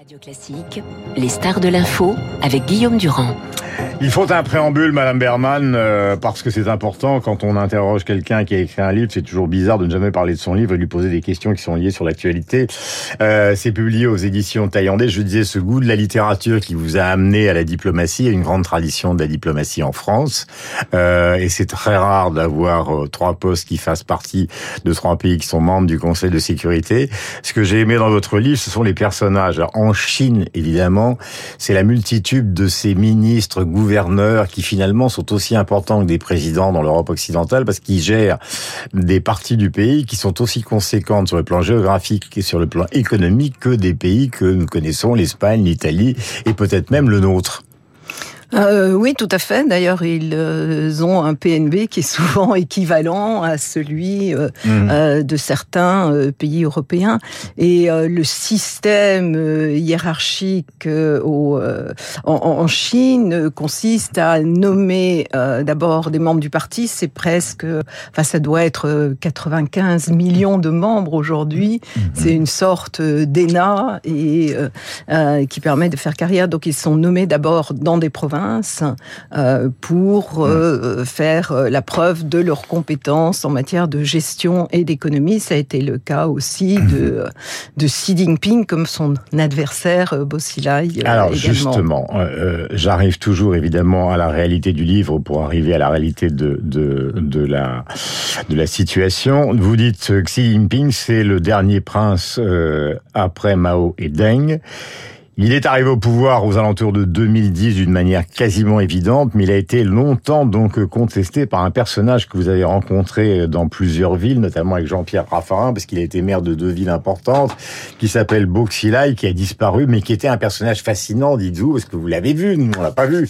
Radio Classique, les stars de l'info avec Guillaume Durand. Il faut un préambule, Madame Berman, euh, parce que c'est important quand on interroge quelqu'un qui a écrit un livre. C'est toujours bizarre de ne jamais parler de son livre et lui poser des questions qui sont liées sur l'actualité. Euh, c'est publié aux éditions Taillandais. Je disais ce goût de la littérature qui vous a amené à la diplomatie, à une grande tradition de la diplomatie en France. Euh, et c'est très rare d'avoir euh, trois postes qui fassent partie de trois pays qui sont membres du Conseil de sécurité. Ce que j'ai aimé dans votre livre, ce sont les personnages. En Chine, évidemment, c'est la multitude de ces ministres gouverneurs qui finalement sont aussi importants que des présidents dans l'Europe occidentale parce qu'ils gèrent des parties du pays qui sont aussi conséquentes sur le plan géographique et sur le plan économique que des pays que nous connaissons, l'Espagne, l'Italie et peut-être même le nôtre. Euh, oui, tout à fait. D'ailleurs, ils euh, ont un PNB qui est souvent équivalent à celui euh, mmh. de certains euh, pays européens. Et le système hiérarchique au, en, en, Chine consiste à nommer d'abord des membres du parti. C'est presque, enfin, ça doit être 95 millions de membres aujourd'hui. Mmh. C'est une sorte d'ENA et qui permet de faire carrière. Donc, ils sont nommés d'abord dans des provinces euh, pour euh, faire euh, la preuve de leurs compétences en matière de gestion et d'économie. Ça a été le cas aussi de, de Xi Jinping comme son adversaire Bossilai. Alors justement, j'arrive toujours évidemment à la réalité du livre pour arriver à la réalité de, de, de, la, de la situation. Vous dites que Xi Jinping, c'est le dernier prince après Mao et Deng. Il est arrivé au pouvoir aux alentours de 2010 d'une manière quasiment évidente, mais il a été longtemps donc contesté par un personnage que vous avez rencontré dans plusieurs villes, notamment avec Jean-Pierre Raffarin, parce qu'il a été maire de deux villes importantes, qui s'appelle Boxilai, qui a disparu, mais qui était un personnage fascinant, dites-vous, parce que vous l'avez vu, nous on l'a pas vu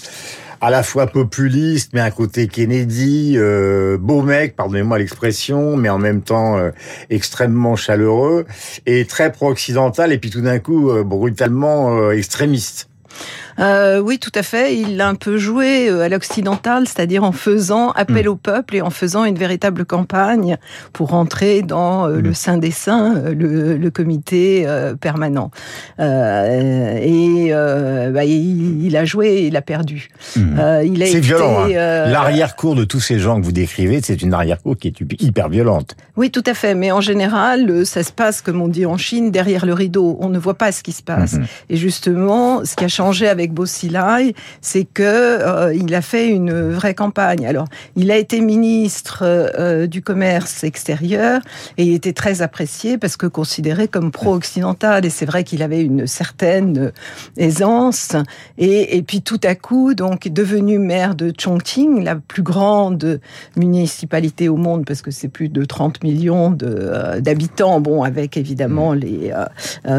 à la fois populiste, mais un côté Kennedy, euh, beau mec, pardonnez-moi l'expression, mais en même temps euh, extrêmement chaleureux et très pro-occidental, et puis tout d'un coup euh, brutalement euh, extrémiste. Euh, oui, tout à fait. Il l'a un peu joué euh, à l'occidental, c'est-à-dire en faisant appel mm. au peuple et en faisant une véritable campagne pour entrer dans euh, le mm. sein des saints, le, le comité permanent. et bah, il, il, a joué, il a perdu. Mm. c'est violent. Hein. L'arrière-cour de tous ces gens que vous décrivez, c'est une arrière-cour qui est hyper violente. Oui, tout à fait. Mais en général, ça se passe, comme on dit en Chine, derrière le rideau. On ne voit pas ce qui se passe. Mm-hmm. Et justement, ce qui a changé avec avec c'est que euh, il a fait une vraie campagne. Alors, il a été ministre euh, du commerce extérieur et il était très apprécié parce que considéré comme pro-occidental. Et c'est vrai qu'il avait une certaine aisance. Et, et puis tout à coup, donc, devenu maire de Chongqing, la plus grande municipalité au monde, parce que c'est plus de 30 millions euh, d'habitants, bon, avec évidemment mm. les,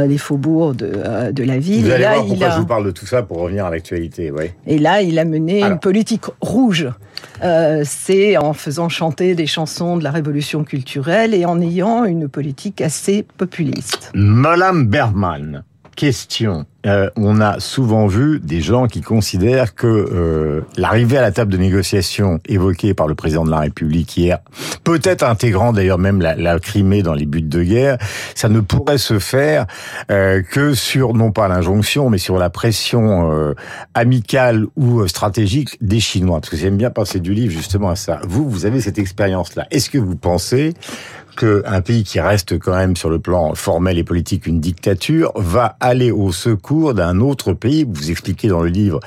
les faubourgs de, de la ville. Vous allez là, voir pourquoi a... je vous parle de tout ça pour revenir à l'actualité, oui. Et là, il a mené Alors. une politique rouge. Euh, c'est en faisant chanter des chansons de la révolution culturelle et en ayant une politique assez populiste. Madame Bergman, question. Euh, on a souvent vu des gens qui considèrent que euh, l'arrivée à la table de négociation évoquée par le président de la République hier, peut-être intégrant d'ailleurs même la, la, Crimée dans les buts de guerre, ça ne pourrait se faire euh, que sur non pas l'injonction, mais sur la pression euh, amicale ou stratégique des Chinois. Parce que j'aime bien passer du livre justement à ça. Vous, vous avez cette expérience-là. Est-ce que vous pensez qu'un pays qui reste quand même sur le plan formel et politique une dictature va aller au secours d'un autre pays. Vous expliquez dans le livre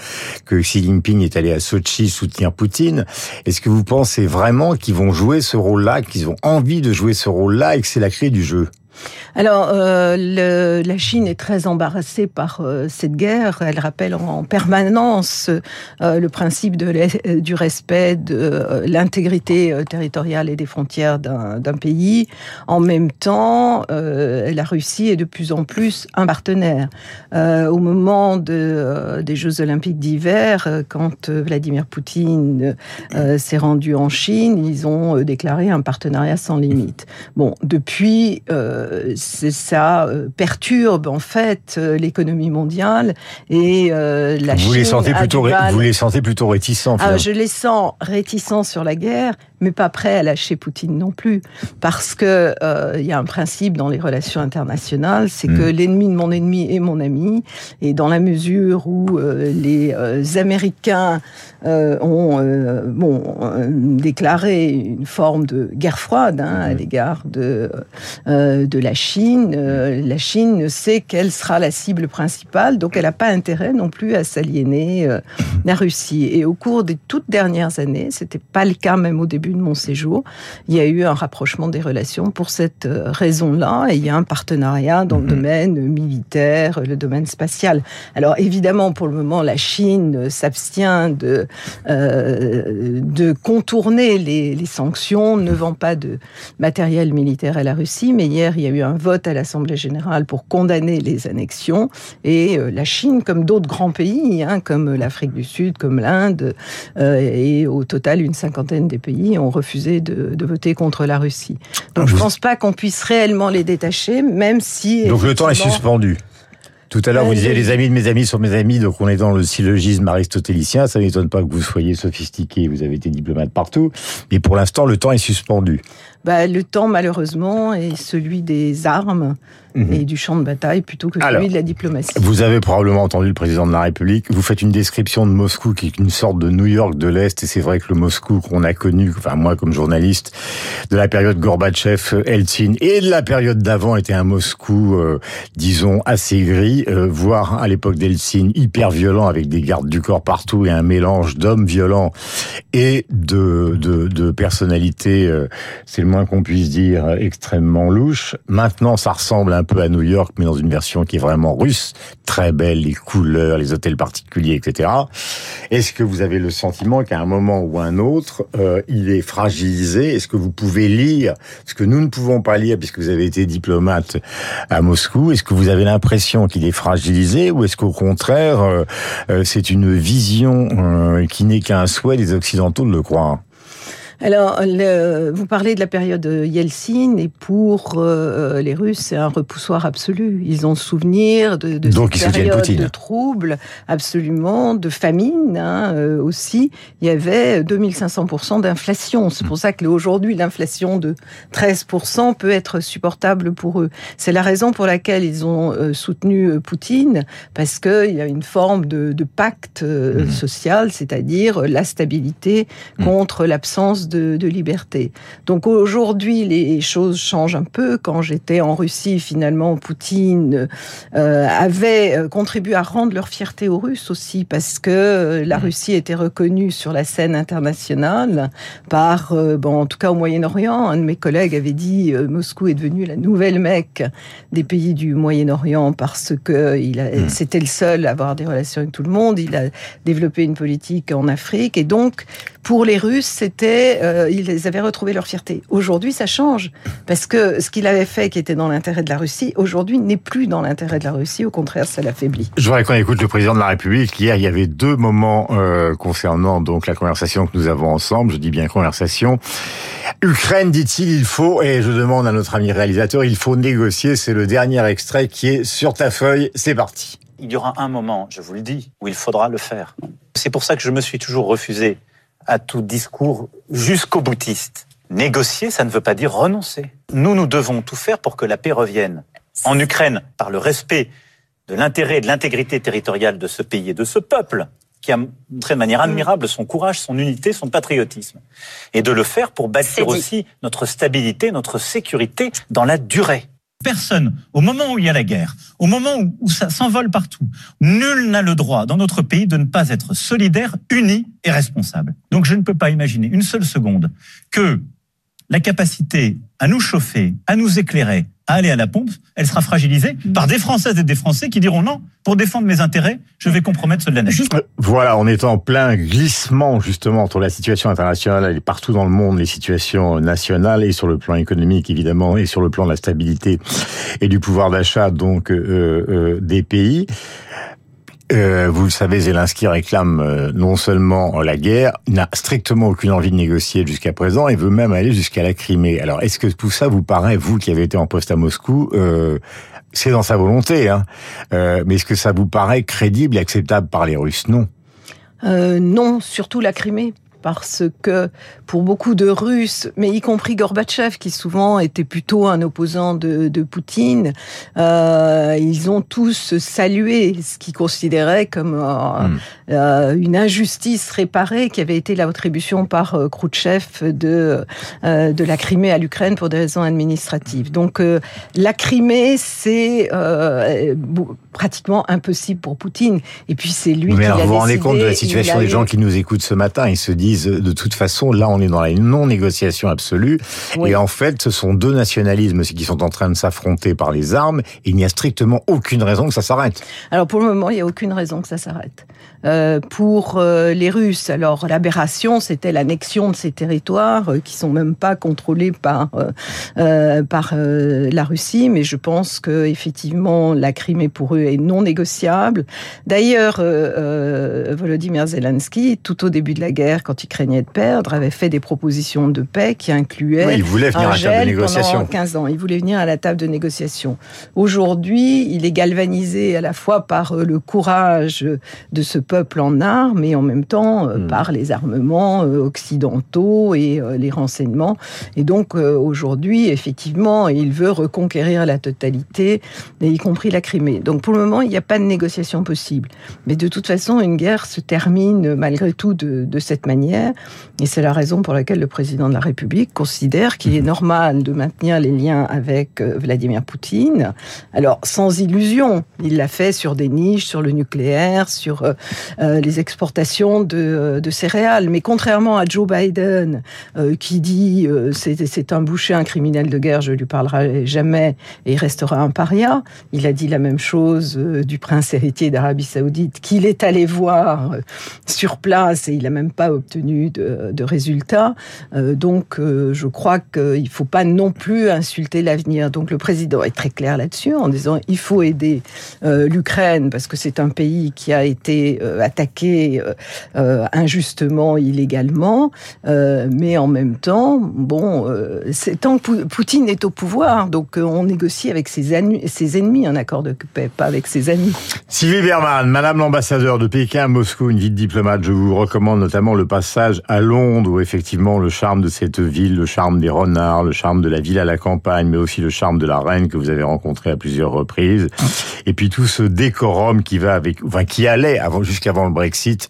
que Xi Jinping est allé à Sochi soutenir Poutine. Est-ce que vous pensez vraiment qu'ils vont jouer ce rôle-là, qu'ils ont envie de jouer ce rôle-là et que c'est la clé du jeu? Alors, euh, la Chine est très embarrassée par euh, cette guerre. Elle rappelle en permanence euh, le principe du respect de l'intégrité territoriale et des frontières d'un pays. En même temps, la Russie est de plus en plus un partenaire. au moment de, des Jeux olympiques d'hiver, quand Vladimir Poutine s'est rendu en Chine, ils ont déclaré un partenariat sans limite. Bon, depuis... ça euh, perturbe en fait euh, l'économie mondiale et euh, la vous Chine les sentez plutôt vous les sentez plutôt réticents ah, je les sens réticents sur la guerre mais pas prêt à lâcher Poutine non plus, parce que euh, il y a un principe dans les relations internationales, c'est que mm. l'ennemi de mon ennemi est mon ami, et dans la mesure où euh, les euh, Américains ont bon déclaré une forme de guerre froide hein, à mm. l'égard de de la Chine, la Chine sait qu'elle sera la cible principale, donc elle n'a pas intérêt non plus à s'aliéner la Russie. Et au cours des toutes dernières années, c'était pas le cas même au début de mon séjour, il y a eu un rapprochement des relations pour cette euh, raison-là, et il y a un partenariat dans le mhm. domaine militaire, le domaine spatial. Alors évidemment, pour le moment, la Chine s'abstient de, euh, de contourner les, les sanctions, ne vend pas de matériel militaire à la Russie, mais hier, il y a eu un vote à l'Assemblée générale pour condamner les annexions, et euh, la Chine, comme d'autres grands pays, hein, comme l'Afrique du Sud, comme l'Inde, euh, et au total, une cinquantaine des pays ont refusé de, voter contre la Russie. Donc je ne pense pas qu'on puisse réellement les détacher, même si... Donc le temps est suspendu tout à l'heure, vous disiez les amis de mes amis sont mes amis, donc on est dans le syllogisme aristotélicien. Ça m'étonne pas que vous soyez sophistiqué, vous avez été diplomate partout, mais pour l'instant, le temps est suspendu. Bah, le temps, malheureusement, est celui des armes mhm. et du champ de bataille plutôt que celui de la diplomatie. Vous avez probablement entendu le président de la République. Vous faites une description de Moscou qui est une sorte de New York de l'Est, et c'est vrai que le Moscou qu'on a connu, enfin moi comme journaliste, de la période Gorbatchev, Eltsine et de la période d'avant était un Moscou, euh, disons, assez gris, euh, voire à l'époque d'Eltsine, hyper violent avec des gardes du corps partout et un mélange d'hommes violents et de, de, de personnalités, euh, c'est le qu'on puisse dire, extrêmement louche. Maintenant, ça ressemble un peu à New York, mais dans une version qui est vraiment russe. Très belle, les couleurs, les hôtels particuliers, etc. Est-ce que vous avez le sentiment qu'à un moment ou un autre, euh, il est fragilisé? Est-ce que vous pouvez lire ce que nous ne pouvons pas lire puisque vous avez été diplomate à Moscou? Est-ce que vous avez l'impression qu'il est fragilisé ou est-ce qu'au contraire, euh, euh, c'est une vision qui n'est qu'un souhait des Occidentaux de le croire? Alors, le, vous parlez de la période Yeltsin, et pour euh, les Russes, c'est un repoussoir absolu. Ils ont souvenir de, de Donc, cette période de troubles, absolument, de famine hein, euh, aussi. Il y avait 2500% d'inflation. C'est pour ça qu'aujourd'hui, l'inflation de 13% peut être supportable pour eux. C'est la raison pour laquelle ils ont euh, soutenu Poutine, parce qu'il y a une forme de, de pacte mmh. social, c'est-à-dire la stabilité mmh. contre l'absence de, liberté. Donc aujourd'hui, les choses changent un peu. Quand j'étais en Russie, finalement, Poutine euh, avait euh, contribué à rendre leur fierté aux Russes aussi, parce que euh, la mmh. Russie était reconnue sur la scène internationale par, bon, en tout cas au Moyen-Orient. Un de mes collègues avait dit Moscou est devenu la nouvelle Mecque des pays du Moyen-Orient parce que il mmh. c'était le seul à avoir des relations avec tout le monde. Il a développé une politique en Afrique et donc pour les Russes, c'était euh, ils avaient retrouvé leur fierté. Aujourd'hui, ça change parce que ce qu'il avait fait, qui était dans l'intérêt de la Russie, aujourd'hui n'est plus dans l'intérêt de la Russie. Au contraire, ça l'affaiblit. Je voudrais qu'on écoute le président de la République. Hier, il y avait deux moments euh, concernant donc la conversation que nous avons ensemble. Je dis bien conversation. Ukraine, dit-il, il faut et je demande à notre ami réalisateur, il faut négocier. C'est le dernier extrait qui est sur ta feuille. C'est parti. Il y aura un moment, je vous le dis, où il faudra le faire. C'est pour ça que je me suis toujours refusé à tout discours jusqu'au boutiste. Négocier, ça ne veut pas dire renoncer. Nous, nous devons tout faire pour que la paix revienne. En Ukraine, par le respect de l'intérêt et de l'intégrité territoriale de ce pays et de ce peuple, qui a montré de manière admirable son courage, son unité, son patriotisme. Et de le faire pour bâtir aussi notre stabilité, notre sécurité dans la durée personne, au moment où il y a la guerre, au moment où, ça s'envole partout, nul n'a le droit dans notre pays de ne pas être solidaire, uni et responsable. Donc je ne peux pas imaginer une seule seconde que la capacité à nous chauffer, à nous éclairer, à aller à la pompe, elle sera fragilisée par des Françaises et des Français qui diront non, pour défendre mes intérêts, je vais compromettre ceux de la nation. Voilà, on est en plein glissement justement entre la situation internationale et partout dans le monde, les situations nationales et sur le plan économique évidemment et sur le plan de la stabilité et du pouvoir d'achat donc euh, euh, des pays. Euh, vous le savez, Zelensky réclame euh, non seulement la guerre, n'a strictement aucune envie de négocier jusqu'à présent et veut même aller jusqu'à la Crimée. Alors, est-ce que tout ça vous paraît, vous qui avez été en poste à Moscou, euh, c'est dans sa volonté, hein, mais est-ce que ça vous paraît crédible et acceptable par les Russes? Non. non, surtout la Crimée parce que pour beaucoup de Russes, mais y compris Gorbatchev, qui souvent était plutôt un opposant de, de Poutine, euh, ils ont tous salué ce qu'ils considéraient comme euh, hmm. euh, une injustice réparée qui avait été l'attribution par Khrouchtchev de, de la Crimée à l'Ukraine pour des raisons administratives. Donc la Crimée, c'est pratiquement impossible pour Poutine. Et puis c'est lui Mais qui alors, l'a vous vous rendez décidé, compte de la situation a des gens qui nous écoutent ce matin Ils se disent, de toute façon, là, on est dans la non-négociation absolue. Oui. Et en fait, ce sont deux nationalismes qui sont en train de s'affronter par les armes. Et il n'y a strictement aucune raison que ça s'arrête. Alors pour le moment, il n'y a aucune raison que ça s'arrête. Euh, pour euh, les Russes, alors l'aberration, c'était l'annexion de ces territoires euh, qui sont même pas contrôlés par euh, par la Russie, mais je pense que effectivement la Crimée pour eux est non négociable. D'ailleurs, Volodymyr Zelensky, tout au début de la guerre, quand il craignait de perdre, avait fait des propositions de paix qui incluaient Oui, il voulait venir à la table de négociation. pendant 15 ans. Il voulait venir à la table de négociation. Aujourd'hui, il est galvanisé à la fois par euh, le courage de ce peuple en armes et en même temps euh, Hmm. par les armements euh, occidentaux et les renseignements. Et donc aujourd'hui, effectivement, il veut reconquérir la totalité, y compris la Crimée. Donc pour le moment, il n'y a pas de négociation possible. Mais de toute façon, une guerre se termine malgré tout de, de cette manière. Et c'est la raison pour laquelle le président de la République considère qu'il est normal de maintenir les liens avec euh, Vladimir Poutine. Alors, sans illusion, il l'a fait sur des niches, sur le nucléaire, sur euh, euh, les exportations de, de céréales. Mais contrairement à Joe Biden, euh, qui dit euh, c'est un boucher, un criminel de guerre, je lui parlerai jamais et il restera un paria, il a dit la même chose du prince héritier d'Arabie Saoudite, qu'il est allé voir sur place et il n'a même pas obtenu de, de résultats. Euh, donc, euh, je crois qu'il ne faut pas non plus insulter l'avenir. Donc, le président est très clair là-dessus en disant il faut aider euh, l'Ukraine parce que c'est un pays qui a été attaqué injustement, illégalement. Mais en même temps, bon, c'est tant que Pou- Poutine est au pouvoir, donc on négocie avec ses ennemis un accord de paix, pas avec ses amis. Sylvie Berman, Madame l'ambassadeur de Pékin à Moscou, une vie de diplomate, je vous recommande notamment le passage à Londres, où effectivement le charme de cette ville, le charme des renards, le charme de la ville à la campagne, mais aussi le charme de la reine que vous avez rencontrée à plusieurs reprises, et puis tout ce décorum qui va avec, qui allait avant jusqu'avant le Brexit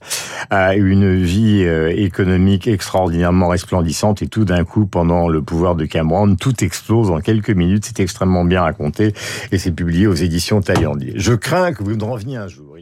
à une vie euh, économique extraordinairement resplendissante, et tout d'un coup pendant le pouvoir de Cameron, tout explose en quelques minutes. C'est extrêmement bien raconté, et c'est publié aux éditions Taillandier. Je crains que vous ne reveniez un jour.